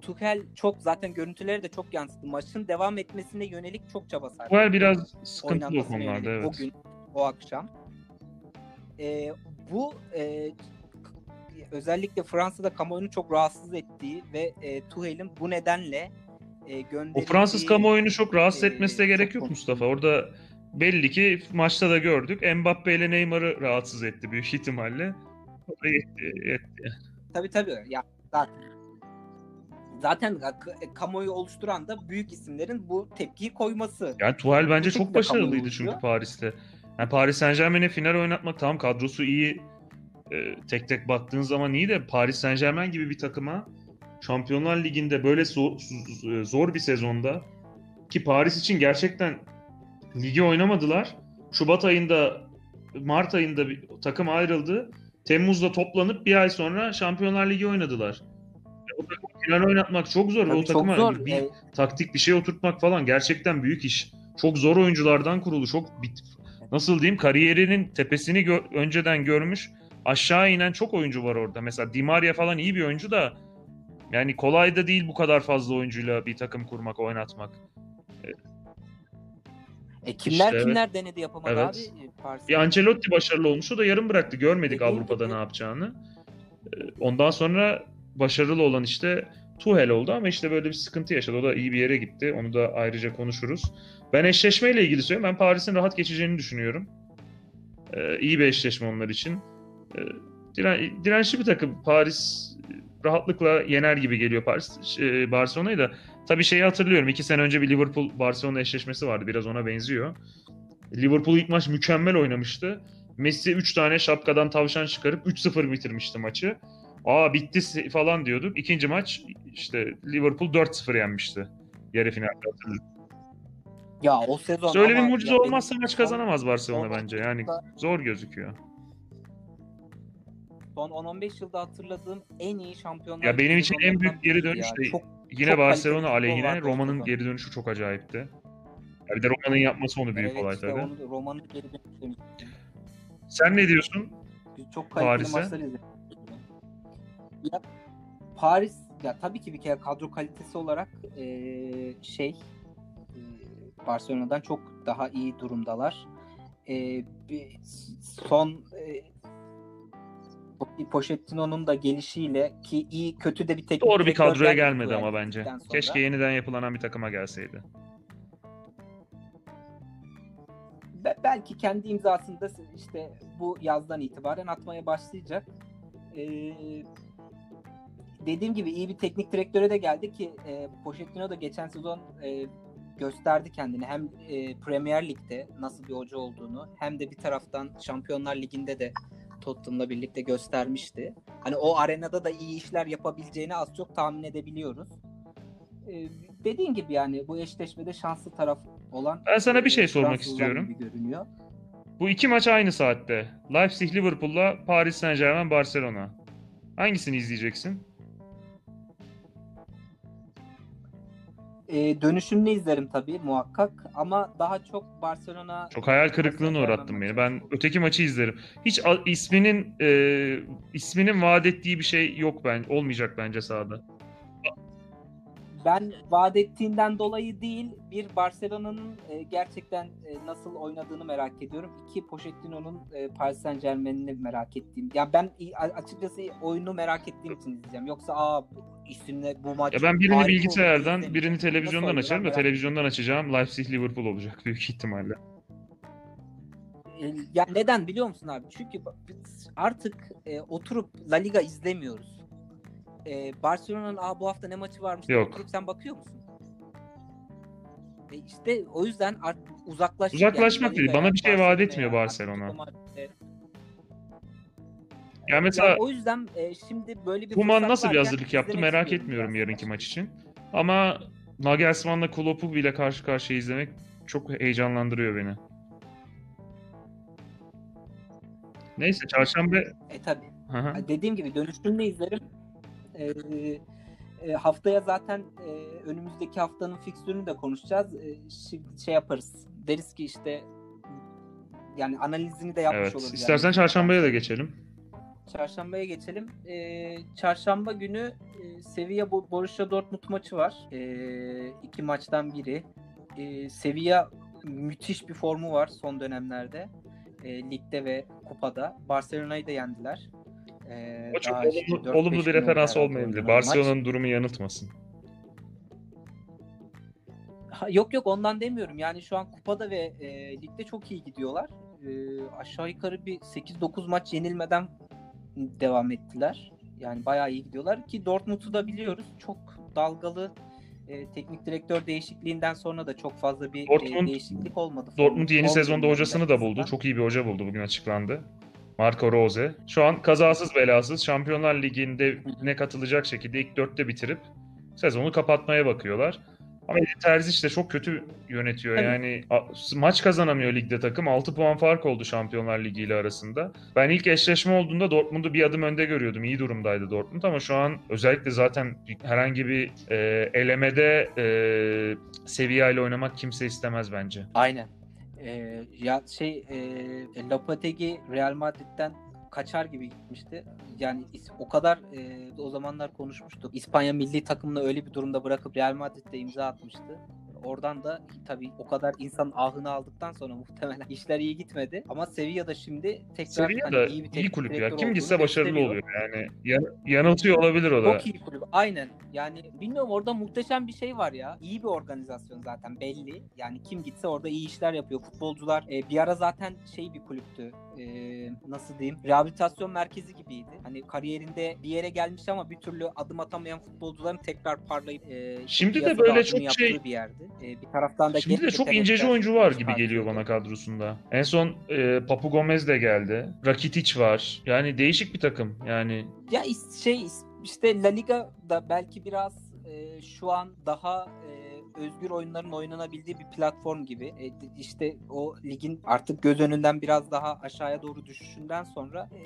Tuchel çok zaten görüntüleri de çok yansıttı. Maçın devam etmesine yönelik çok çaba sarf etti. biraz sıkıntılı o konularda evet. O gün, o akşam. Ee, bu e, özellikle Fransa'da kamuoyunu çok rahatsız ettiği ve e, Tuchel'in bu nedenle e, O gönderildiği... Fransız kamuoyunu çok rahatsız Ee, etmesi de gerek yok. Mustafa. Orada belli ki maçta da gördük. Mbappe ile Neymar'ı rahatsız etti büyük ihtimalle. O da yetti, yetti. Tabii tabii. Ya zaten zaten kamuoyu oluşturan da büyük isimlerin bu tepkiyi koyması. Yani Tuchel bence çok başarılıydı çünkü Paris'te. Yani Paris Saint Germain'e final oynatmak tamam kadrosu iyi. Ee, tek tek baktığın zaman iyi de Paris Saint Germain gibi bir takıma Şampiyonlar Ligi'nde böyle zor, zor bir sezonda ki Paris için gerçekten ligi oynamadılar. Şubat ayında Mart ayında bir takım ayrıldı. Temmuz'da toplanıp bir ay sonra Şampiyonlar Ligi oynadılar. O takıma final oynatmak çok zor Tabii o takıma zor. bir taktik bir şey oturtmak falan gerçekten büyük iş. Çok zor oyunculardan kurulu. Çok bit nasıl diyeyim kariyerinin tepesini gö- önceden görmüş aşağı inen çok oyuncu var orada. Mesela Di Maria falan iyi bir oyuncu da yani kolay da değil bu kadar fazla oyuncuyla bir takım kurmak, oynatmak. E kimler İşte evet. kimler denedi yapamadı Evet. abi e. Bir Ancelotti başarılı olmuş. O da yarım bıraktı. Görmedik Dediğim Avrupa'da gibi- ne yapacağını. Ee, Ondan sonra başarılı olan işte Tuchel oldu ama işte böyle bir sıkıntı yaşadı. O da iyi bir yere gitti. Onu da ayrıca konuşuruz. Ben eşleşmeyle ilgili söyleyeyim. Ben Paris'in rahat geçeceğini düşünüyorum. Ee, iyi bir eşleşme onlar için. Ee, diren- dirençli bir takım. Paris rahatlıkla yener gibi geliyor Paris e, Barcelona'yı da. Tabii şeyi hatırlıyorum. iki sene önce bir Liverpool Barcelona eşleşmesi vardı. Biraz ona benziyor. Liverpool ilk maç mükemmel oynamıştı. Messi 3 tane şapkadan tavşan çıkarıp 3-0 bitirmişti maçı. Aa bitti falan diyorduk. İkinci maç işte Liverpool 4-0 yenmişti. Yarı finalde. Ya o sezon İşte öyle bir mucize olmazsa maç kazanamaz Barcelona bence. Yani zor gözüküyor. Son 10-15 yılda hatırladığım en iyi şampiyonlar. Ya benim için en büyük geri dönüş de Çok Yine çok Barcelona aleyhine Roma'nın geri dönüşü çok acayipti. Ya bir de Roma'nın yapması onu büyük evet, olay işte tabii. Roma'nın geri dönüşü. Sen ne diyorsun? Biz çok kaliteli Paris'e? maçlar izledik. Ya, Paris ya tabii ki bir kere kadro kalitesi olarak eee, şey eee, Barcelona'dan çok daha iyi durumdalar. Eee, bir, son eee, Pochettino'nun da gelişiyle ki iyi kötü de bir teknik Doğru bir kadroya gelmedi ama bence. sonra. Keşke yeniden yapılanan bir takıma gelseydi. Be- belki kendi imzasını da işte bu yazdan itibaren atmaya başlayacak. Ee, dediğim gibi iyi bir teknik direktöre de geldi ki e, Pochettino da geçen sezon e, gösterdi kendini. Hem e, Premier Lig'de nasıl bir hoca olduğunu hem de bir taraftan Şampiyonlar Ligi'nde de Tottenham'la birlikte göstermişti. Hani o arenada da iyi işler yapabileceğini az çok tahmin edebiliyoruz. Ee, dediğin gibi yani bu eşleşmede şanslı taraf olan Ben sana bir şey e, sormak istiyorum. görünüyor. Bu iki maç aynı saatte. Leipzig Liverpool'la Paris Saint Germain Barcelona. Hangisini izleyeceksin? Ee, dönüşümünü izlerim tabii muhakkak ama daha çok Barcelona Çok hayal kırıklığına uğrattın beni. Ben öteki maçı izlerim. Hiç isminin e, isminin vaat ettiği bir şey yok ben. Olmayacak bence sahada. Ben vaat ettiğinden dolayı değil bir Barcelona'nın e, gerçekten e, nasıl oynadığını merak ediyorum. İki Pochettino'nun e, Paris Saint Germain'ini merak ettiğim. Ya ben açıkçası oyunu merak ettiğim için izleyeceğim. Yoksa aa isimle bu maç Ya ben birini bilgisayardan, birini televizyondan açarım da televizyondan açacağım Leipzig Liverpool olacak büyük ihtimalle. E, Ya neden biliyor musun abi? Çünkü artık e, oturup La Liga izlemiyoruz. E, Barcelona'nın Aa, bu hafta ne maçı varmış Yok. oturup sen bakıyor musun? E işte o yüzden artık uzaklaştık. Uzaklaşmak La değil, bana bir şey vaat etmiyor Barcelona. Atletico Madrid'e. Ya mesela Ya o yüzden e, şimdi böyle bir Kuman nasıl bir hazırlık yaptı merak etmiyorum yarınki maç için. Ama Nagelsmann'la Klopp'u bile karşı karşıya izlemek çok heyecanlandırıyor beni. Neyse çarşamba E tabi. Dediğim gibi dönüşümde izlerim. E, e, haftaya zaten e, önümüzdeki haftanın fikstürünü de konuşacağız. E, şimdi şey yaparız. Deriz ki işte yani analizini de yapmış evet. oluruz. yani. İstersen çarşambaya da geçelim. Çarşambaya geçelim. Ee, çarşamba günü e, Sevilla Bo- Borussia Dortmund maçı var. Ee, iki maçtan biri. Ee, Sevilla müthiş bir formu var son dönemlerde. Ee, ligde ve kupada. Barcelona'yı da yendiler. Ee, O çok daha işte olumlu, 4-5 olumlu bir referans olmayabilir. Barcelona'nın durumu yanıltmasın. Ha, yok yok ondan demiyorum. Yani şu an kupada ve e, ligde çok iyi gidiyorlar. E, aşağı yukarı bir 8-9 maç yenilmeden devam ettiler. Yani bayağı iyi gidiyorlar ki Dortmund'u da biliyoruz. Çok dalgalı e, teknik direktör değişikliğinden sonra da çok fazla bir e, Dortmund- değişiklik olmadı. Dortmund yeni Form sezonda hocasını da buldu. Çok iyi bir hoca buldu bugün açıklandı. Marco Rose. Şu an kazasız belasız Şampiyonlar Ligi'nde ne katılacak şekilde ilk dörtte bitirip sezonu kapatmaya bakıyorlar. Ama Terzic de çok kötü yönetiyor. Tabii. Yani maç kazanamıyor ligde takım. 6 puan fark oldu Şampiyonlar Ligi ile arasında. Ben ilk eşleşme olduğunda Dortmund'u bir adım önde görüyordum. İyi durumdaydı Dortmund ama şu an özellikle zaten herhangi bir e, elemede e, seviyeyle oynamak kimse istemez bence. Aynen. Ee, ya şey e, Lopetegui Real Madrid'den kaçar gibi gitmişti. Yani o kadar e, o zamanlar konuşmuştuk. İspanya milli takımını öyle bir durumda bırakıp Real Madrid'de imza atmıştı. Oradan da tabii o kadar insan ahını aldıktan sonra muhtemelen işler iyi gitmedi. Ama Sevilla'da şimdi tekrar Sevilla hani iyi bir iyi teknik kulüp ya. Kim gitse başarılı oluyor yani. Yan- yanıltıyor olabilir o da. Çok iyi kulüp. Aynen. Yani bilmiyorum orada muhteşem bir şey var ya. İyi bir organizasyon zaten belli. Yani kim gitse orada iyi işler yapıyor. Futbolcular e, bir ara zaten şey bir kulüptü. E, nasıl diyeyim? Rehabilitasyon merkezi gibiydi. Hani kariyerinde bir yere gelmiş ama bir türlü adım atamayan futbolcuların tekrar parlayıp e, Şimdi de böyle çok şey- bir yerdi. E, bir taraftan da Şimdi de çok inceci oyuncu var gibi geliyor bana kadrosunda. En son e, Papu Gomez de geldi. Rakitic var. Yani değişik bir takım. Yani Ya şey işte La Liga da belki biraz e, şu an daha e, özgür oyunların oynanabildiği bir platform gibi. E, işte o ligin artık göz önünden biraz daha aşağıya doğru düşüşünden sonra e,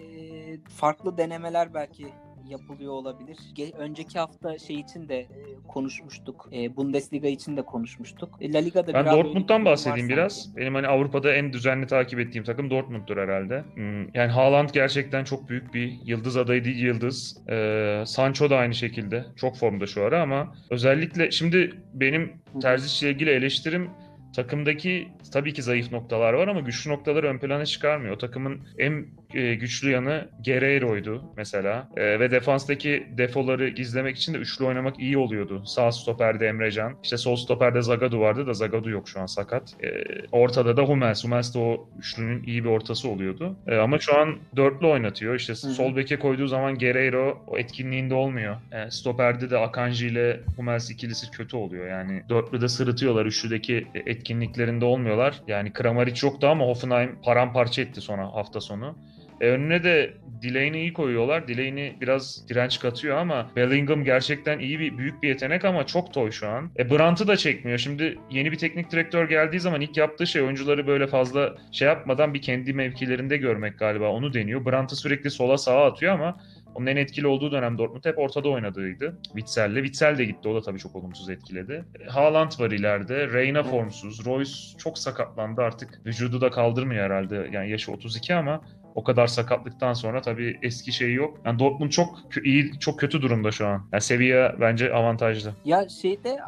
farklı denemeler belki yapılıyor olabilir. Ge- önceki hafta şey için de e, konuşmuştuk. E, Bundesliga için de konuşmuştuk. E, La Liga'da ben biraz Dortmund'dan bahsedeyim sanki. biraz. Benim hani Avrupa'da en düzenli takip ettiğim takım Dortmund'dur herhalde. Hmm, Yani Haaland gerçekten çok büyük bir yıldız adayı değil yıldız. Ee, Sancho da aynı şekilde. Çok formda şu ara ama özellikle şimdi benim. Terzic'le ilgili eleştirim takımdaki tabii ki zayıf noktalar var ama güçlü noktaları ön plana çıkarmıyor. O takımın en e, güçlü yanı Guerreiro'ydu mesela. E, ve defanstaki defoları gizlemek için de üçlü oynamak iyi oluyordu. Sağ stoperde Emrecan. İşte sol stoperde Zagadou vardı da Zagadou yok şu an sakat. E, ortada da Hummels. Hummels de o üçlünün iyi bir ortası oluyordu. E, ama şu an dörtlü oynatıyor. İşte hı. sol beke koyduğu zaman Guerreiro o etkinliğinde olmuyor. E, stoperde de Akanji ile Hummels ikilisi kötü oluyor. Yani dörtlüde sırıtıyorlar. Üçlüdeki etkinliklerinde olmuyorlar. Yani Kramaric yoktu ama Hoffenheim paramparça etti sonra hafta sonu. E, önüne de Delaney'i iyi koyuyorlar. Delaney biraz direnç katıyor ama Bellingham gerçekten iyi bir büyük bir yetenek ama çok toy şu an. E Brandt'ı da çekmiyor. Şimdi yeni bir teknik direktör geldiği zaman ilk yaptığı şey oyuncuları böyle fazla şey yapmadan bir kendi mevkilerinde görmek galiba. Onu deniyor. Brandt'ı sürekli sola sağa atıyor ama onun en etkili olduğu dönem Dortmund hep ortada oynadığıydı. Witzel'le. Witzel de gitti. O da tabii çok olumsuz etkiledi. E, Haaland var ileride. Reyna formsuz. Royce çok sakatlandı artık. Vücudu da kaldırmıyor herhalde. Yani yaşı 32 ama o kadar sakatlıktan sonra tabii eski şeyi yok. Yani Dortmund çok iyi, çok kötü durumda şu an. Yani seviye bence avantajlı. Ya şeyde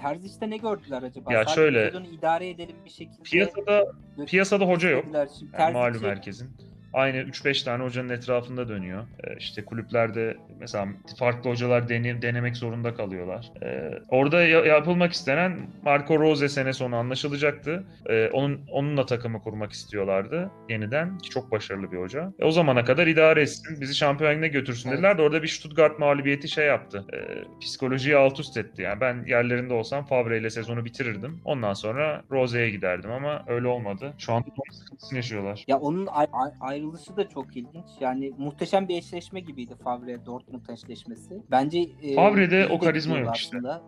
Terzic'te ne gördüler acaba? Ya Sadece şöyle, idare edelim bir şekilde. Piyasada piyasada hoca yok. Şimdi Yani malum herkesin. Aynı 3-5 tane hocanın etrafında dönüyor. Ee, işte kulüplerde mesela farklı hocalar dene- denemek zorunda kalıyorlar. Ee, orada ya- yapılmak istenen Marco Rose sene sonu anlaşılacaktı. Ee, onun onunla takımı kurmak istiyorlardı yeniden ki çok başarılı bir hoca. E, o zamana kadar idare etsin, bizi Şampiyon Ligi'ne götürsün Evet. dediler de orada bir Stuttgart mağlubiyeti şey yaptı. Ee, psikolojiyi alt üst etti. Yani ben yerlerinde olsam Favre ile sezonu bitirirdim. Ondan sonra Rose'ye giderdim ama öyle olmadı. Şu anda onun sıkıntısını yaşıyorlar. Ya onun ay- ay- ayrılışı da çok ilginç. Yani muhteşem bir eşleşme gibiydi Favre Dortmund eşleşmesi. Bence e, Favre'de iyi o de karizma yok işte. aslında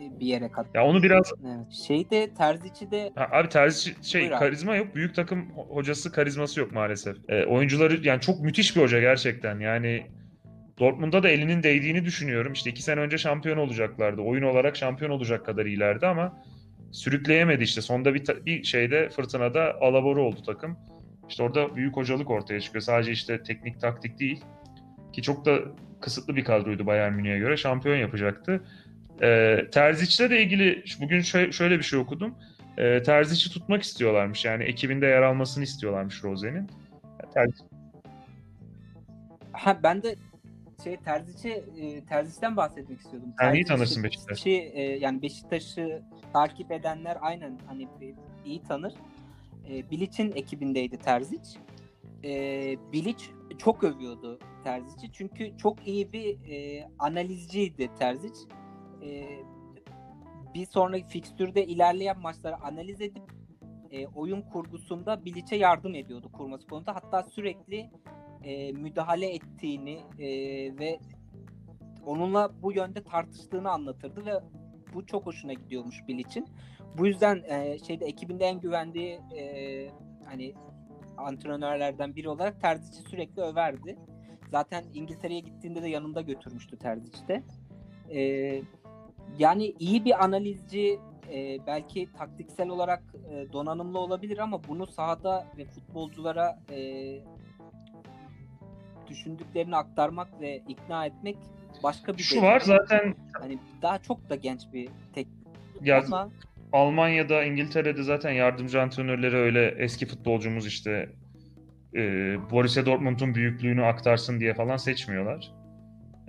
e, bir yere kadar. Ya onu biraz Evet. Şeyde Terzic'i de Ha, abi terzi şey Buyur karizma yok. Büyük takım ho- hocası karizması yok maalesef. E, oyuncuları yani çok müthiş bir hoca gerçekten. Yani Dortmund'da da elinin değdiğini düşünüyorum. İşte iki sene önce şampiyon olacaklardı. Oyun olarak şampiyon olacak kadar iyilerdi ama sürükleyemedi işte. Sonda bir, bir şeyde fırtınada alaboru oldu takım. İşte orada büyük hocalık ortaya çıkıyor. Sadece işte teknik taktik değil. Ki çok da kısıtlı bir kadroydu Bayern Münih'e göre. Şampiyon yapacaktı. E, Terzic'le de ilgili bugün şö- şöyle bir şey okudum. E, Terzic'i tutmak istiyorlarmış. Yani ekibinde yer almasını istiyorlarmış Rose'nin. Terzic ha ben de şey Terzic'i e, Terzic'ten bahsetmek istiyordum. Sen iyi Terzic- tanırsın Beşiktaş'ı. E, yani Beşiktaş'ı takip edenler aynen hani iyi tanır. E, Bilic'in ekibindeydi Terzic. E, Bilic çok övüyordu Terzic'i çünkü çok iyi bir e, analizciydi Terzic. E, bir sonraki fikstürde ilerleyen maçları analiz edip e, oyun kurgusunda Bilic'e yardım ediyordu kurması konusunda. Hatta sürekli e, müdahale ettiğini e, ve onunla bu yönde tartıştığını anlatırdı ve bu çok hoşuna gidiyormuş Bilic'in. Bu yüzden e, şeyde ekibinde en güvendiği e, hani antrenörlerden biri olarak Terzic'i sürekli överdi. Zaten İngiltere'ye gittiğinde de yanında götürmüştü Terzic de. E, yani iyi bir analizci e, belki taktiksel olarak e, donanımlı olabilir ama bunu sahada ve futbolculara e, düşündüklerini aktarmak ve ikna etmek başka bir Şu beceri. var zaten Hani daha çok da genç bir tek ya ama Almanya'da, İngiltere'de zaten yardımcı antrenörleri öyle eski futbolcumuz işte e, Borussia Dortmund'un büyüklüğünü aktarsın diye falan seçmiyorlar.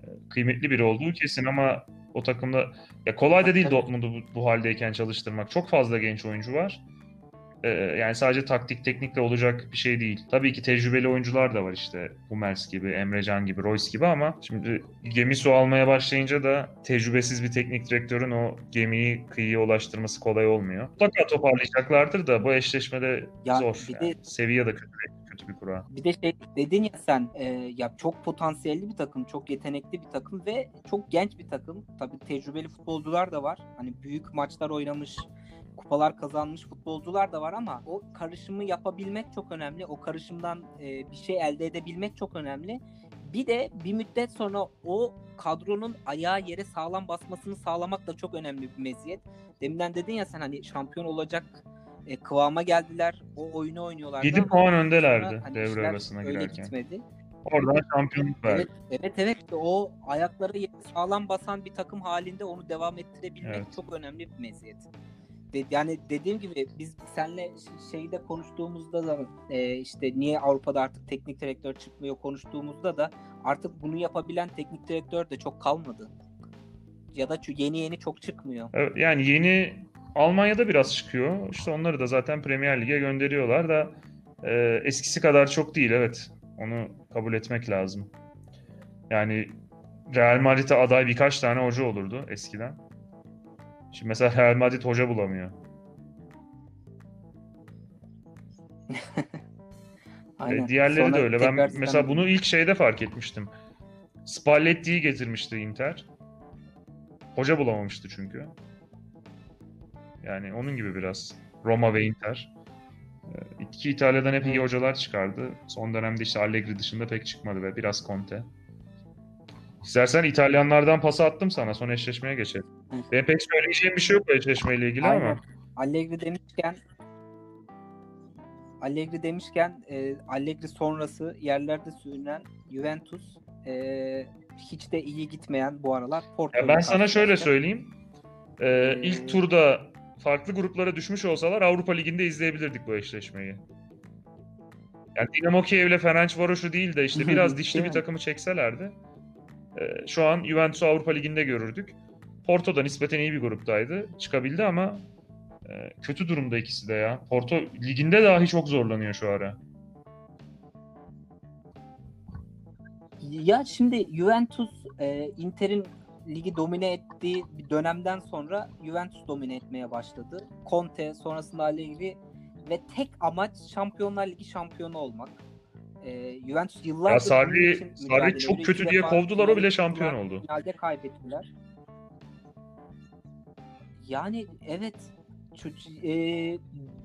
E, kıymetli biri olduğu kesin ama o takımda ya kolay da değil. Dortmund'u bu, bu haldeyken çalıştırmak. Çok fazla genç oyuncu var. E, yani sadece taktik teknikle olacak bir şey değil. Tabii ki tecrübeli oyuncular da var işte. Hummels gibi, Emrecan gibi, Royce gibi ama şimdi gemi su almaya başlayınca da tecrübesiz bir teknik direktörün o gemiyi kıyıya ulaştırması kolay olmuyor. Mutlaka toparlayacaklardır da bu eşleşmede Ya zor. bir yani. de- Seviye de kötü, kötü bir kura. Bir de şey dedin ya sen e, ya çok potansiyelli bir takım, çok yetenekli bir takım ve çok genç bir takım. Tabii tecrübeli futbolcular da var. Hani büyük maçlar oynamış, kupalar kazanmış futbolcular da var ama o karışımı yapabilmek çok önemli. O karışımdan e, bir şey elde edebilmek çok önemli. Bir de bir müddet sonra o kadronun ayağı yere sağlam basmasını sağlamak da çok önemli bir meziyet. Deminden dedin ya sen hani şampiyon olacak e, kıvama geldiler. O oyunu oynuyorlar. 7 puan öndelerdi devre arasına hani öyle girerken. gitmedi. Oradan şampiyonluk verdi. Evet, evet evet İşte o ayakları sağlam basan bir takım halinde onu devam ettirebilmek Evet. çok önemli bir meziyet. De- yani dediğim gibi biz seninle ş- şeyde konuştuğumuzda da e, işte niye Avrupa'da artık teknik direktör çıkmıyor konuştuğumuzda da artık bunu yapabilen teknik direktör de çok kalmadı. Ya da yeni yeni çok çıkmıyor. Evet, Yani yeni Almanya'da biraz çıkıyor. İşte onları da zaten Premier Lig'e gönderiyorlar da e, eskisi kadar çok değil evet. Onu kabul etmek lazım. Yani Real Madrid'e aday birkaç tane hoca olurdu eskiden. Şimdi mesela Real Madrid hoca bulamıyor. E, diğerleri Sonra de öyle. Ben mesela sen- bunu ilk şeyde fark etmiştim. Spalletti'yi getirmişti Inter. Hoca bulamamıştı çünkü. Yani onun gibi biraz. Roma ve Inter. E, İki İtalya'dan hep iyi hocalar çıkardı. Son dönemde işte Allegri dışında pek çıkmadı ve biraz Conte. İstersen İtalyanlardan pası attım sana. Son eşleşmeye geçelim. Benim pek söyleyeceğim bir şey yok bu eşleşmeyle ilgili Aynen. ama. Allegri demişken Allegri demişken e, Allegri sonrası yerlerde sürünen Juventus e, hiç de iyi gitmeyen bu aralar Porto. Ya ben sana şöyle söyleyeyim. Ee, ilk turda farklı gruplara düşmüş olsalar Avrupa Ligi'nde izleyebilirdik bu eşleşmeyi. Yani Dinamo Kiev'le Ferencvaros'u değil de işte biraz dişli bir takımı çekselerdi e, şu an Juventus'u Avrupa Ligi'nde görürdük. Porto da nispeten iyi bir gruptaydı. Çıkabildi ama e, kötü durumda ikisi de ya. Porto liginde dahi çok zorlanıyor şu ara. Ya şimdi Juventus e, Inter'in ligi domine ettiği bir dönemden sonra Juventus domine etmeye başladı. Conte sonrasında Allegri ve tek amaç Şampiyonlar Ligi şampiyonu olmak. E, Juventus yıllardır Ya Sarri, Sarri çok kötü diye kovdular o bile şampiyon oldu. Finalde kaybettiler. Yani evet e,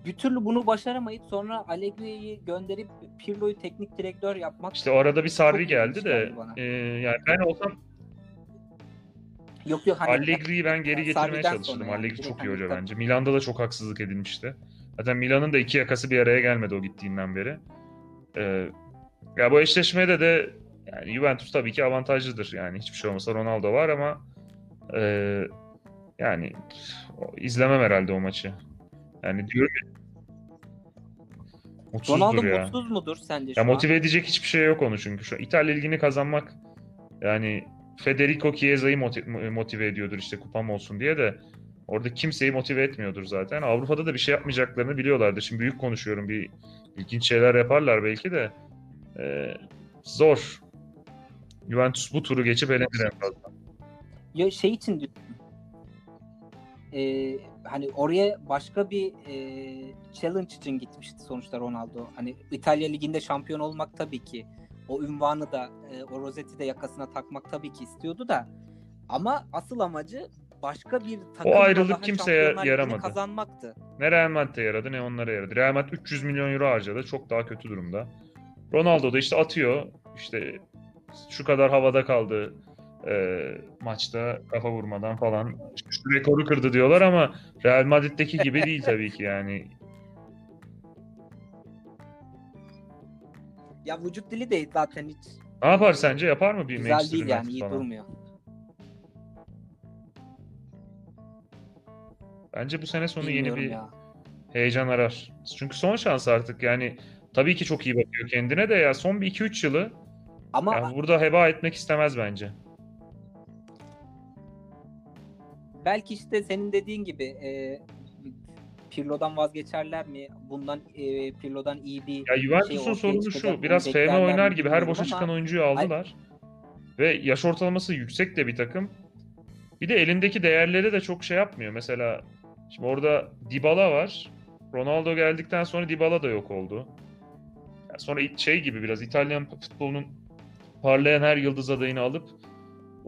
bir türlü bunu başaramayıp sonra Allegri'yi gönderip Pirlo'yu teknik direktör yapmak İşte o arada bir Sarri geldi de bana. e, yani ben olsam yok yok hani Allegri'yi ben geri getirmeye Sarri'den çalışırdım. yani. Allegri çok iyi hani hoca tabii. bence. Milan'da da çok haksızlık edilmişti. Zaten Milan'ın da iki yakası bir araya gelmedi o gittiğinden beri. Ee, ya bu eşleşmede de yani Juventus tabii ki avantajlıdır. Yani hiçbir şey olmasa Ronaldo var ama e, yani izlemem herhalde o maçı. Yani diyorum ya mutsuzdur Ronaldo ya. mutsuz mudur sence şu Ya an? motive edecek hiçbir şey yok onu çünkü. Şu İtalya Ligi'ni kazanmak yani Federico Chiesa'yı moti- motive ediyordur işte kupam olsun diye de orada kimseyi motive etmiyordur zaten. Avrupa'da da bir şey yapmayacaklarını biliyorlardır. Şimdi büyük konuşuyorum. Bir ilginç şeyler yaparlar belki de. Ee, zor. Juventus bu turu geçip elenir en fazla. Ya şey için diyorum. Ee, hani oraya başka bir e, challenge için gitmişti sonuçta Ronaldo. Hani İtalya Ligi'nde şampiyon olmak tabii ki o ünvanı da e, o rozeti de yakasına takmak tabii ki istiyordu da ama asıl amacı başka bir takımla ayrılık daha kimseye yaramadı. kazanmaktı. Ne Real Madrid'e yaradı ne onlara yaradı. Real Madrid 300 milyon euro harcadı. Çok daha kötü durumda. Ronaldo da işte atıyor. İşte şu kadar havada kaldı e, maçta kafa vurmadan falan. Şu rekoru kırdı diyorlar ama Real Madrid'deki gibi değil tabii ki yani. Ya vücut dili de zaten hiç Ne yapar sence? Yapar mı bir güzel Manchester değil yani iyi falan? durmuyor. Bence bu sene sonu yeni Bilmiyorum bir ya. heyecan arar. Çünkü son şans artık yani tabii ki çok iyi bakıyor kendine de ya son bir 2-3 yılı Ama ya burada heba etmek istemez bence. Belki işte senin dediğin gibi e, Pirlo'dan vazgeçerler mi? Bundan e, Pirlo'dan iyi bir Ya Juventus'un şey sorunu şu biraz FM oynar gibi her boşa ama çıkan oyuncuyu aldılar. Ve yaş ortalaması yüksek de bir takım. Bir de elindeki değerleri de çok şey yapmıyor. Mesela şimdi orada Dybala var. Ronaldo geldikten sonra Dybala da yok oldu. Yani sonra şey gibi biraz İtalyan futbolunun parlayan her yıldız adayını alıp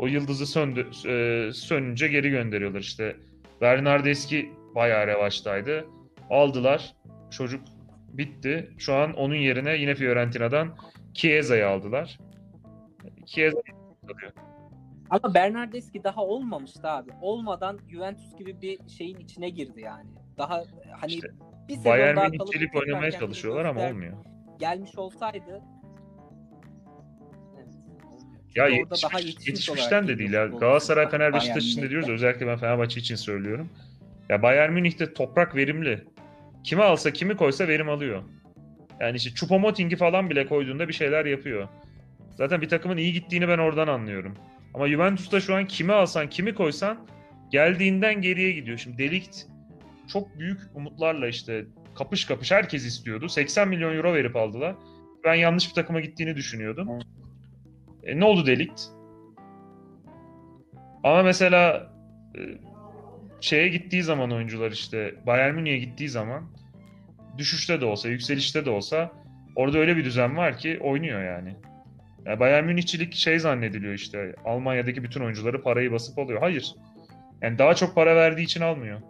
o yıldızı söndü, e, sönünce geri gönderiyorlar işte. Bernardeschi bayağı revaçtaydı. Aldılar. Çocuk bitti. Şu an onun yerine yine Fiorentina'dan Chiesa'yı aldılar. Chiesa ama Bernardeschi daha olmamıştı abi. Olmadan Juventus gibi bir şeyin içine girdi yani. Daha hani İşte bir sezon Bayern daha Münih tekrar oynamaya çalışıyorlar ama olmuyor. Gelmiş olsaydı Ya yetişmiş, daha yetişmişten de değil ya. Galatasaray, Fener, Beşiktaş için de diyoruz. Özellikle ben Fenerbahçe için söylüyorum. Ya Bayern Münih'te toprak verimli. Kimi alsa kimi koysa verim alıyor. Yani işte Choupo-Moting'i falan bile koyduğunda bir şeyler yapıyor. Zaten bir takımın iyi gittiğini ben oradan anlıyorum. Ama Juventus'ta şu an kimi alsan kimi koysan geldiğinden geriye gidiyor. Şimdi Delikt çok büyük umutlarla işte kapış kapış herkes istiyordu. 80 milyon euro verip aldılar. Ben yanlış bir takıma gittiğini düşünüyordum. E, ne oldu Delikt? Ama mesela e, şeye gittiği zaman oyuncular işte Bayern Münih'e gittiği zaman düşüşte de olsa, yükselişte de olsa orada öyle bir düzen var ki oynuyor yani. yani Bayern Münihçilik şey zannediliyor işte Almanya'daki bütün oyuncuları parayı basıp alıyor. Hayır. Yani daha çok para verdiği için almıyor.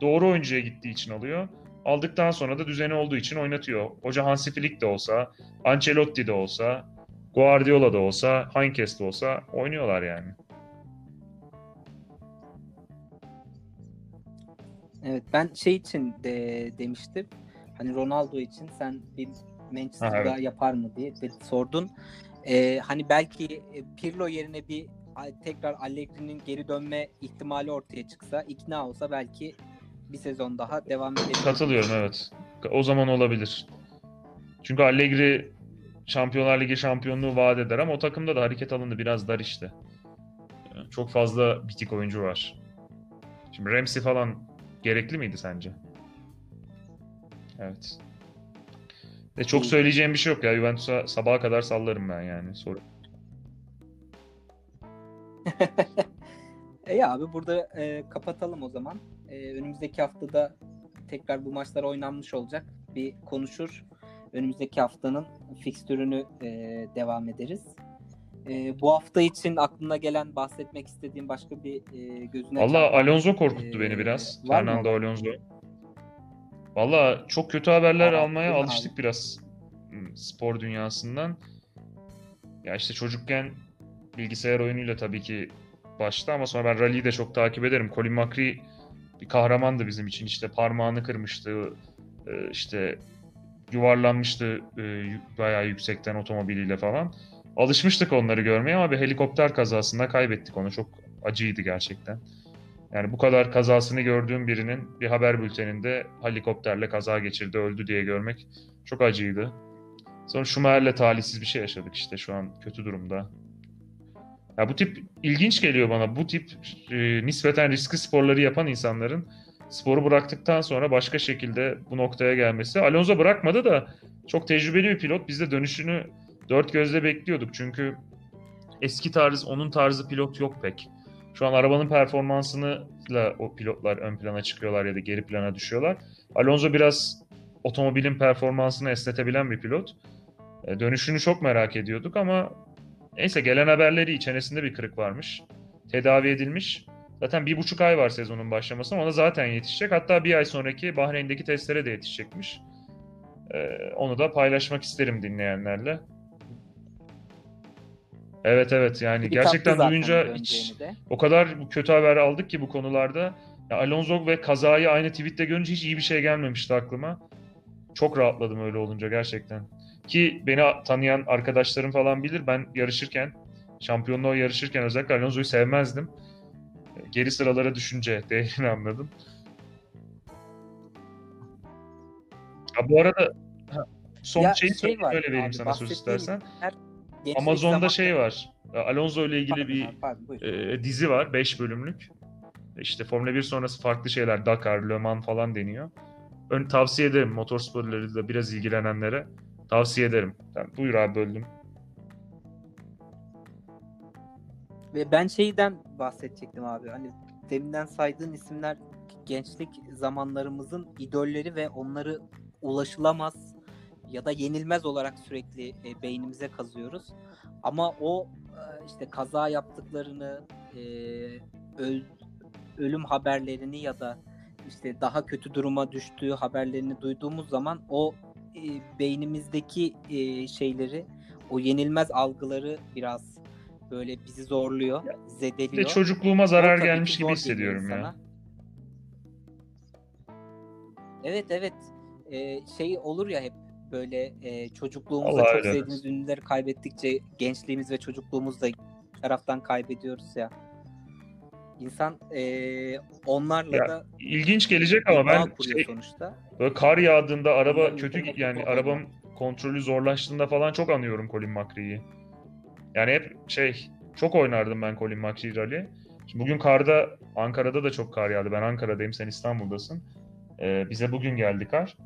Doğru oyuncuya gittiği için alıyor. Aldıktan sonra da düzeni olduğu için oynatıyor. Hoca Hansi Flick de olsa, Ancelotti de olsa, Guardiola da olsa, Heinkes de olsa oynuyorlar yani. Evet ben şey için de demiştim. Hani Ronaldo için sen bir Manchester'da Ha, evet. yapar mı diye de sordun. Ee, hani belki e, Pirlo yerine bir tekrar Allegri'nin geri dönme ihtimali ortaya çıksa, ikna olsa belki bir sezon daha devam edebilir. Katılıyorum evet. O zaman olabilir. Çünkü Allegri Şampiyonlar Ligi şampiyonluğu vaat eder ama o takımda da hareket alanı biraz dar işte. Yani Çok fazla bitik oyuncu var. Şimdi Ramsey falan gerekli miydi sence? Evet. E çok söyleyeceğim bir şey yok ya. Juventus'a sabaha kadar sallarım ben yani. Sorun. E ya abi burada e, kapatalım o zaman. E, önümüzdeki haftada tekrar bu maçlar oynanmış olacak. Bir konuşur. Önümüzdeki haftanın fikstürünü e, devam ederiz. E, bu hafta için aklına gelen bahsetmek istediğim başka bir e, gözüne Valla Alonso korkuttu Ee, beni biraz. Fernando? Alonso. Valla çok kötü haberler Aa, almaya alıştık abi? biraz hmm, spor dünyasından. Ya işte çocukken bilgisayar oyunuyla tabii ki başta ama sonra ben rally'yi de çok takip ederim. Colin McRae bir kahramandı bizim için. İşte parmağını kırmıştı. e, işte yuvarlanmıştı e, bayağı yüksekten otomobiliyle falan. Alışmıştık onları görmeye ama bir helikopter kazasında kaybettik onu. Çok acıydı gerçekten. Yani bu kadar kazasını gördüğüm birinin bir haber bülteninde helikopterle kaza geçirdi, öldü diye görmek çok acıydı. Sonra Schumacher'le talihsiz bir şey yaşadık işte şu an kötü durumda. Ya bu tip ilginç geliyor bana. Bu tip e, nispeten riskli sporları yapan insanların sporu bıraktıktan sonra başka şekilde bu noktaya gelmesi. Alonso bırakmadı da çok tecrübeli bir pilot. Biz de dönüşünü dört gözle bekliyorduk. Çünkü eski tarz, onun tarzı pilot yok pek. Şu an arabanın performansını o pilotlar ön plana çıkıyorlar ya da geri plana düşüyorlar. Alonso biraz otomobilin performansını esnetebilen bir pilot. E, Dönüşünü çok merak ediyorduk ama neyse gelen haberleri iyi. Çenesinde bir kırık varmış. Tedavi edilmiş. Zaten bir buçuk ay var sezonun başlamasına. Ona zaten yetişecek. Hatta bir ay sonraki Bahreyn'deki testlere de yetişecekmiş. E, onu da paylaşmak isterim dinleyenlerle. Evet evet yani Bir gerçekten duyunca hiç de. o kadar kötü haber aldık ki bu konularda. Ya Alonso ve kazayı aynı tweette görünce hiç iyi bir şey gelmemişti aklıma. Çok rahatladım öyle olunca gerçekten. Ki beni tanıyan arkadaşlarım falan bilir. Ben yarışırken, şampiyonluğa yarışırken özellikle Alonso'yu sevmezdim. Geri sıralara düşünce değerini anladım. Ha, bu arada ha, son Ya şeyi şey var öyle vereyim abi, sana söz istersen. her Amazon'da şey var. Alonso ile ilgili Pardon bir pardon, e, dizi var 5 bölümlük. İşte Formula 1 sonrası farklı şeyler Dakar, Le Mans falan deniyor. Ön tavsiye ederim motorsporları da biraz ilgilenenlere. Tavsiye ederim. Ben, buyur abi böldüm. Ve ben şeyden bahsedecektim abi. Hani deminden saydığın isimler gençlik zamanlarımızın idolleri ve onları ulaşılamaz ya da yenilmez olarak sürekli e, beynimize kazıyoruz. Ama o e, işte kaza yaptıklarını, e, öl- ölüm haberlerini ya da işte daha kötü duruma düştüğü haberlerini duyduğumuz zaman o e, beynimizdeki e, şeyleri, o yenilmez algıları biraz böyle bizi zorluyor, zedeliyor. de çocukluğuma zarar gelmiş gibi hissediyorum ya. Evet evet. Ee, şey olur ya hep böyle e, çocukluğumuzda çok öyle, sevdiğimiz ünlüleri kaybettikçe gençliğimiz ve çocukluğumuzu da taraftan kaybediyoruz ya. İnsan e, onlarla Ya, da İlginç gelecek ama ben şey, sonuçta. böyle kar yağdığında araba Onların kötü yani arabam kontrolü zorlaştığında falan çok anıyorum Colin McRae'yi. Yani hep şey çok oynardım ben Colin McRae bugün karda Ankara'da da çok kar yağdı. Ben Ankara'dayım sen İstanbul'dasın. Ee, bize bugün geldi kar.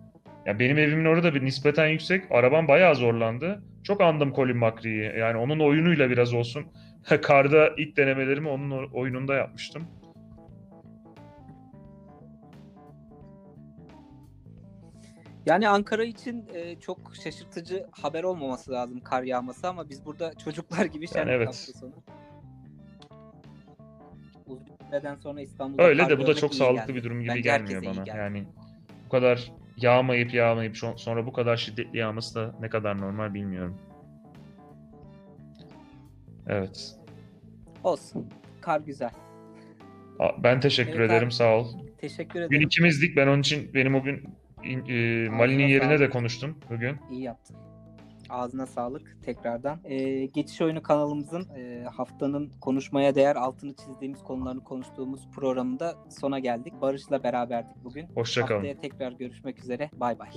Ya benim evimin orada bir nispeten yüksek. Arabam bayağı zorlandı. Çok andım Colin McRae'yi. Yani onun oyunuyla biraz olsun. Karda ilk denemelerimi onun oyununda yapmıştım. Yani Ankara için e, çok şaşırtıcı haber olmaması lazım kar yağması ama biz burada çocuklar gibi şenlik evet. hafta sonu. Uzun süreden sonra İstanbul'da Öyle de bu da çok sağlıklı geldi. bir durum gibi Bence gelmiyor bana. geldi. Yani bu kadar yağmayıp yağmayıp sonra bu kadar şiddetli yağması da ne kadar normal bilmiyorum. Evet. Olsun. Kar güzel. Ben teşekkür Evet ederim abi. sağ ol. Teşekkür ederim. ikimizdik. Ben onun için benim o gün e, Mali'nin yerine de sağlık. konuştum bugün. İyi yaptın. Ağzına sağlık tekrardan. Ee, Geçiş Oyunu kanalımızın e, haftanın konuşmaya değer altını çizdiğimiz konularını konuştuğumuz programında sona geldik. Barış'la beraberdik bugün. Hoşça kalın. Haftaya tekrar görüşmek üzere. Bay bay.